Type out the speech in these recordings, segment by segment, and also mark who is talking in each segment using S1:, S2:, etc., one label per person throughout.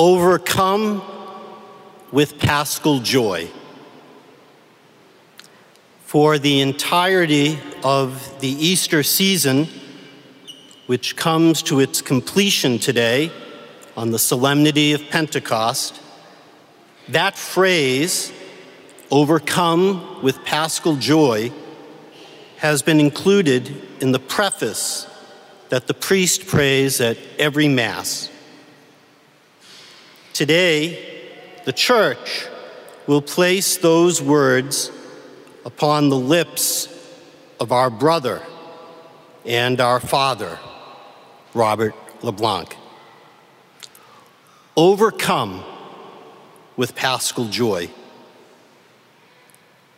S1: overcome with paschal joy. For the entirety of the Easter season, which comes to its completion today on the solemnity of Pentecost, that phrase, overcome with paschal joy, has been included in the preface that the priest prays at every Mass. Today, the Church will place those words upon the lips of our brother and our father, Robert LeBlanc. Overcome with paschal joy.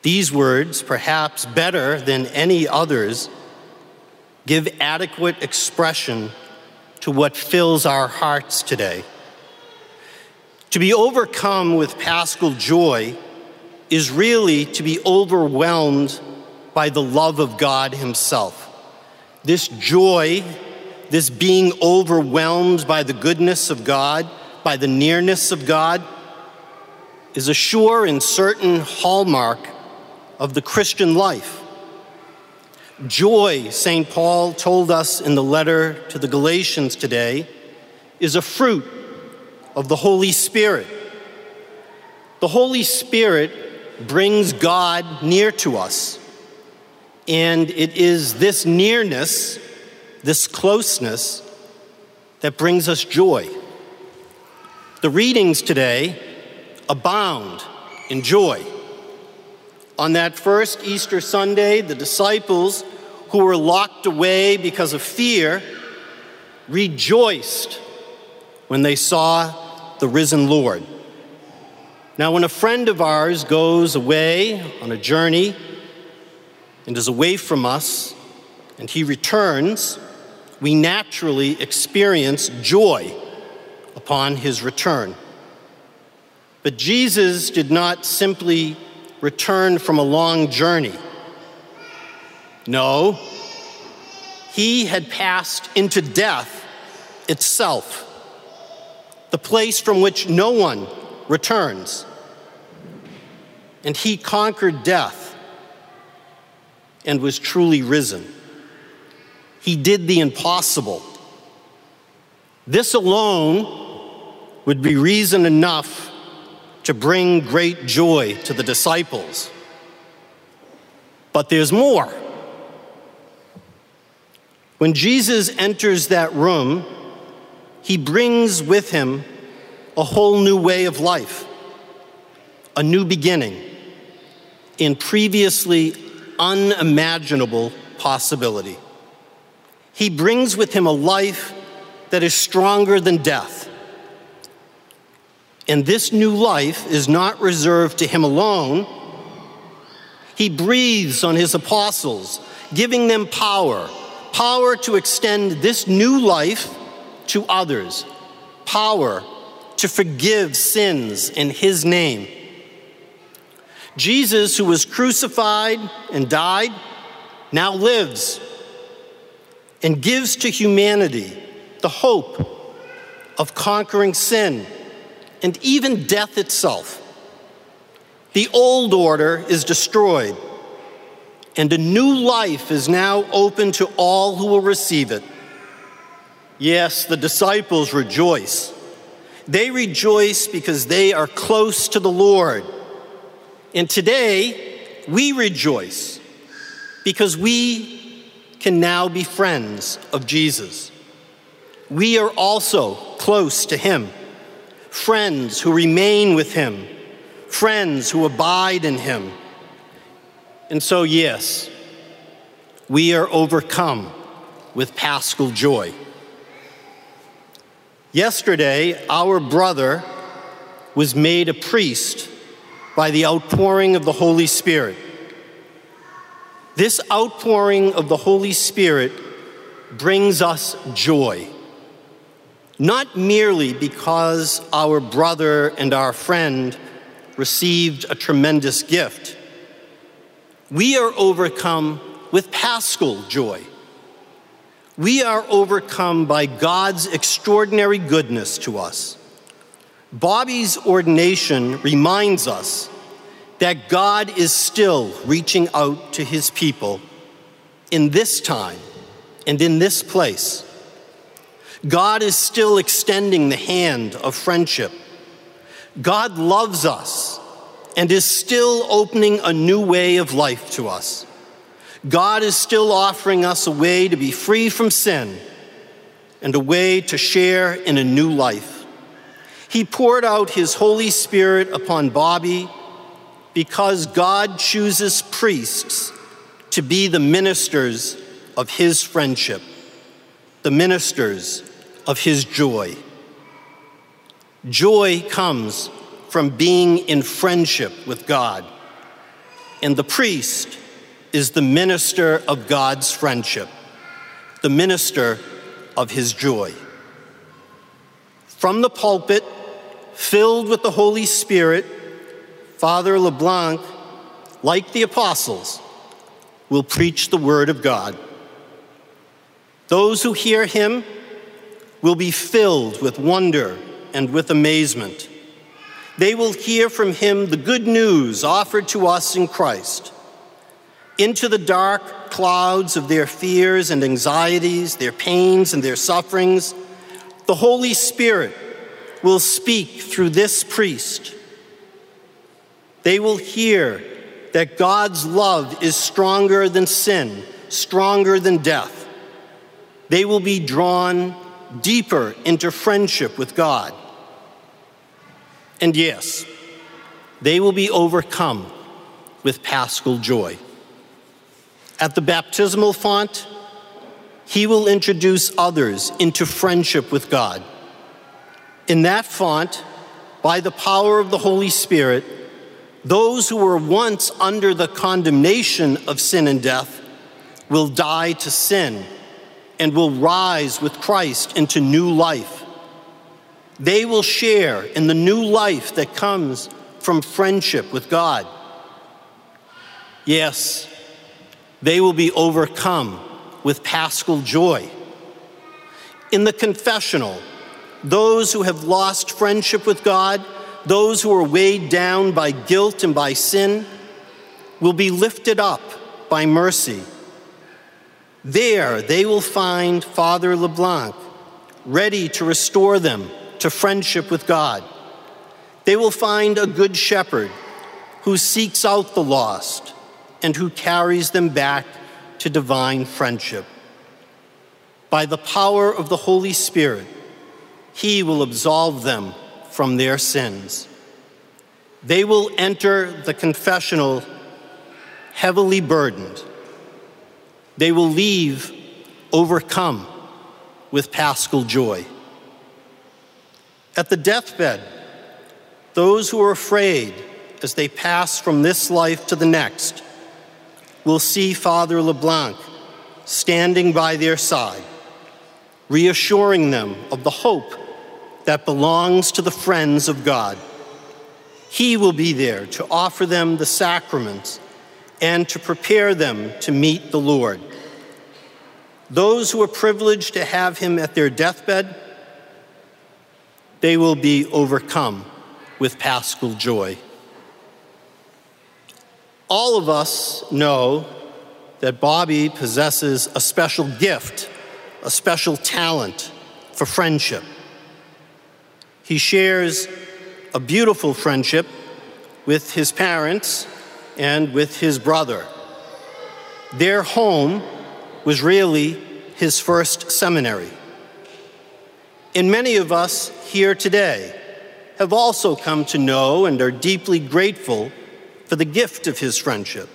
S1: These words, perhaps better than any others, give adequate expression to what fills our hearts today. To be overcome with paschal joy is really to be overwhelmed by the love of God Himself. This joy, this being overwhelmed by the goodness of God, by the nearness of God, is a sure and certain hallmark of the Christian life. Joy, St. Paul told us in the letter to the Galatians today, is a fruit of the Holy Spirit. The Holy Spirit brings God near to us. And it is this nearness, this closeness, that brings us joy. The readings today abound in joy. On that first Easter Sunday, the disciples who were locked away because of fear rejoiced when they saw the risen Lord. Now, when a friend of ours goes away on a journey and is away from us, and he returns, we naturally experience joy upon his return. But Jesus did not simply return from a long journey. No, he had passed into death itself the place from which no one returns. And he conquered death and was truly risen. He did the impossible. This alone would be reason enough to bring great joy to the disciples. But there's more. When Jesus enters that room, he brings with him a whole new way of life, a new beginning in previously unimaginable possibility. He brings with him a life that is stronger than death. And this new life is not reserved to him alone. He breathes on his apostles, giving them power power to extend this new life to others, power to forgive sins in His name. Jesus, who was crucified and died, now lives and gives to humanity the hope of conquering sin and even death itself. The old order is destroyed, and a new life is now open to all who will receive it. Yes, the disciples rejoice. They rejoice because they are close to the Lord. And today, we rejoice because we can now be friends of Jesus. We are also close to Him, friends who remain with Him, friends who abide in Him. And so, yes, we are overcome with paschal joy. Yesterday, our brother was made a priest by the outpouring of the Holy Spirit. This outpouring of the Holy Spirit brings us joy, not merely because our brother and our friend received a tremendous gift. We are overcome with paschal joy we are overcome by God's extraordinary goodness to us. Bobby's ordination reminds us that God is still reaching out to his people in this time and in this place. God is still extending the hand of friendship. God loves us and is still opening a new way of life to us. God is still offering us a way to be free from sin and a way to share in a new life. He poured out His Holy Spirit upon Bobby because God chooses priests to be the ministers of His friendship, the ministers of His joy. Joy comes from being in friendship with God, and the priest is the minister of God's friendship, the minister of his joy. From the pulpit, filled with the Holy Spirit, Father LeBlanc, like the apostles, will preach the word of God. Those who hear him will be filled with wonder and with amazement. They will hear from him the good news offered to us in Christ. Into the dark clouds of their fears and anxieties, their pains and their sufferings, the Holy Spirit will speak through this priest. They will hear that God's love is stronger than sin, stronger than death. They will be drawn deeper into friendship with God. And yes, they will be overcome with paschal joy. At the baptismal font, he will introduce others into friendship with God. In that font, by the power of the Holy Spirit, those who were once under the condemnation of sin and death will die to sin and will rise with Christ into new life. They will share in the new life that comes from friendship with God. Yes, they will be overcome with paschal joy. In the confessional, those who have lost friendship with God, those who are weighed down by guilt and by sin, will be lifted up by mercy. There they will find Father LeBlanc, ready to restore them to friendship with God. They will find a good shepherd who seeks out the lost and who carries them back to divine friendship. By the power of the Holy Spirit, He will absolve them from their sins. They will enter the confessional heavily burdened. They will leave overcome with paschal joy. At the deathbed, those who are afraid as they pass from this life to the next will see Father LeBlanc standing by their side, reassuring them of the hope that belongs to the friends of God. He will be there to offer them the sacraments and to prepare them to meet the Lord. Those who are privileged to have him at their deathbed, they will be overcome with paschal joy. All of us know that Bobby possesses a special gift, a special talent for friendship. He shares a beautiful friendship with his parents and with his brother. Their home was really his first seminary. And many of us here today have also come to know and are deeply grateful for the gift of his friendship.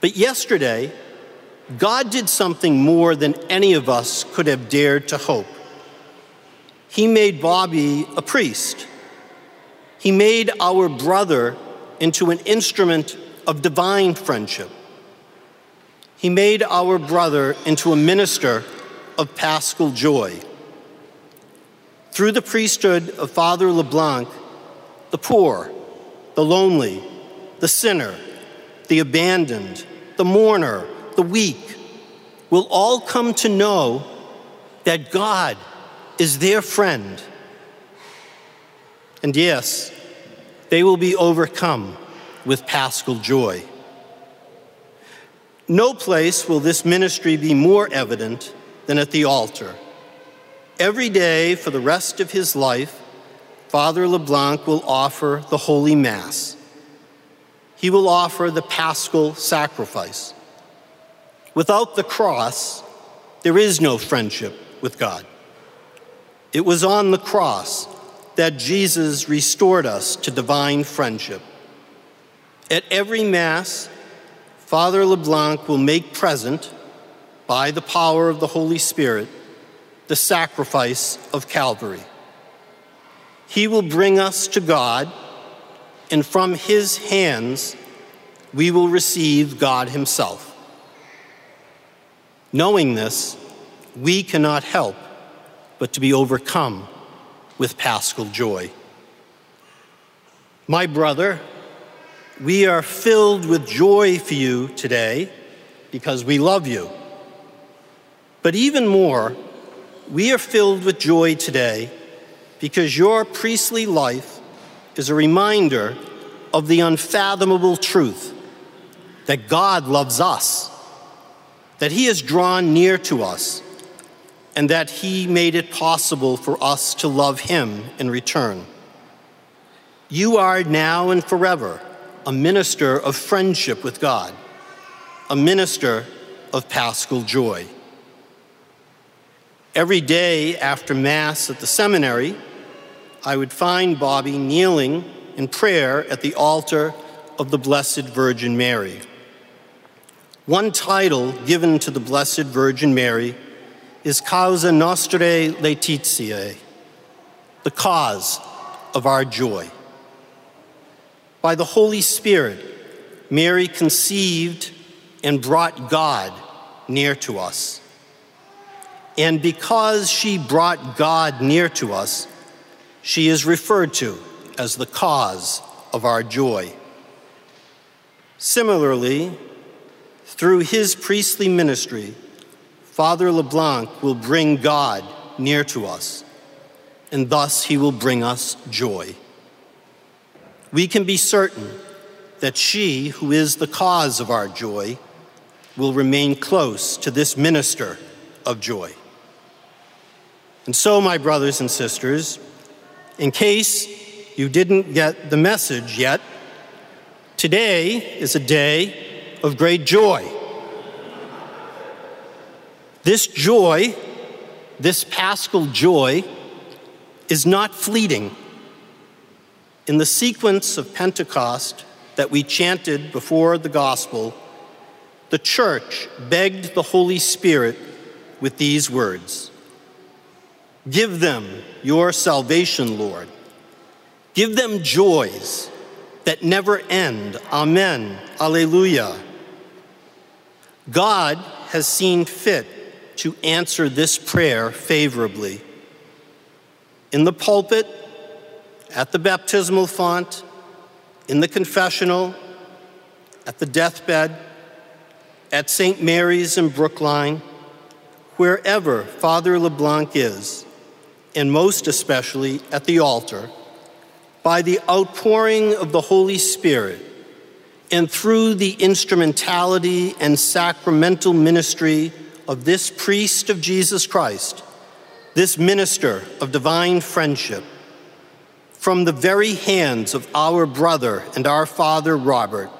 S1: But yesterday, God did something more than any of us could have dared to hope. He made Bobby a priest. He made our brother into an instrument of divine friendship. He made our brother into a minister of paschal joy. Through the priesthood of Father LeBlanc, the poor, the lonely, the sinner, the abandoned, the mourner, the weak will all come to know that God is their friend. And yes, they will be overcome with paschal joy. No place will this ministry be more evident than at the altar. Every day for the rest of his life, Father LeBlanc will offer the Holy Mass. He will offer the paschal sacrifice. Without the cross, there is no friendship with God. It was on the cross that Jesus restored us to divine friendship. At every Mass, Father LeBlanc will make present, by the power of the Holy Spirit, the sacrifice of Calvary. He will bring us to God, and from His hands, we will receive God Himself. Knowing this, we cannot help but to be overcome with paschal joy. My brother, we are filled with joy for you today because we love you. But even more, we are filled with joy today because your priestly life is a reminder of the unfathomable truth that God loves us, that He has drawn near to us, and that He made it possible for us to love Him in return. You are now and forever a minister of friendship with God, a minister of paschal joy. Every day after Mass at the seminary, I would find Bobby kneeling in prayer at the altar of the Blessed Virgin Mary. One title given to the Blessed Virgin Mary is Causa Nostrae Laetitiae, the cause of our joy. By the Holy Spirit, Mary conceived and brought God near to us. And because she brought God near to us, she is referred to as the cause of our joy. Similarly, through his priestly ministry, Father LeBlanc will bring God near to us, and thus he will bring us joy. We can be certain that she, who is the cause of our joy, will remain close to this minister of joy. And so, my brothers and sisters, in case you didn't get the message yet, today is a day of great joy. This joy, this paschal joy, is not fleeting. In the sequence of Pentecost that we chanted before the gospel, the church begged the Holy Spirit with these words Give them your salvation, Lord. Give them joys that never end. Amen. Alleluia. God has seen fit to answer this prayer favorably. In the pulpit, at the baptismal font, in the confessional, at the deathbed, at St. Mary's in Brookline, wherever Father LeBlanc is, and most especially at the altar, by the outpouring of the Holy Spirit and through the instrumentality and sacramental ministry of this priest of Jesus Christ, this minister of divine friendship, from the very hands of our brother and our father Robert,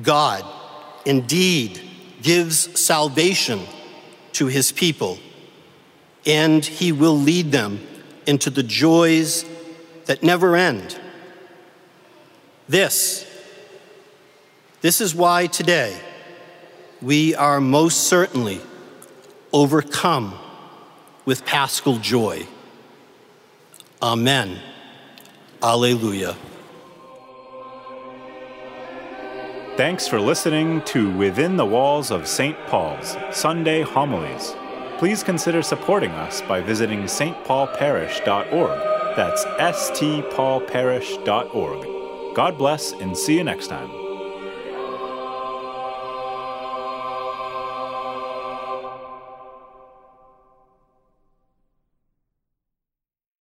S1: God indeed gives salvation to his people, and he will lead them into the joys that never end. This, this is why today, we are most certainly overcome with paschal joy. Amen. Alleluia.
S2: Thanks for listening to Within the Walls of St. Paul's Sunday Homilies. Please consider supporting us by visiting stpaulparish.org. That's stpaulparish.org. God bless and see you next time.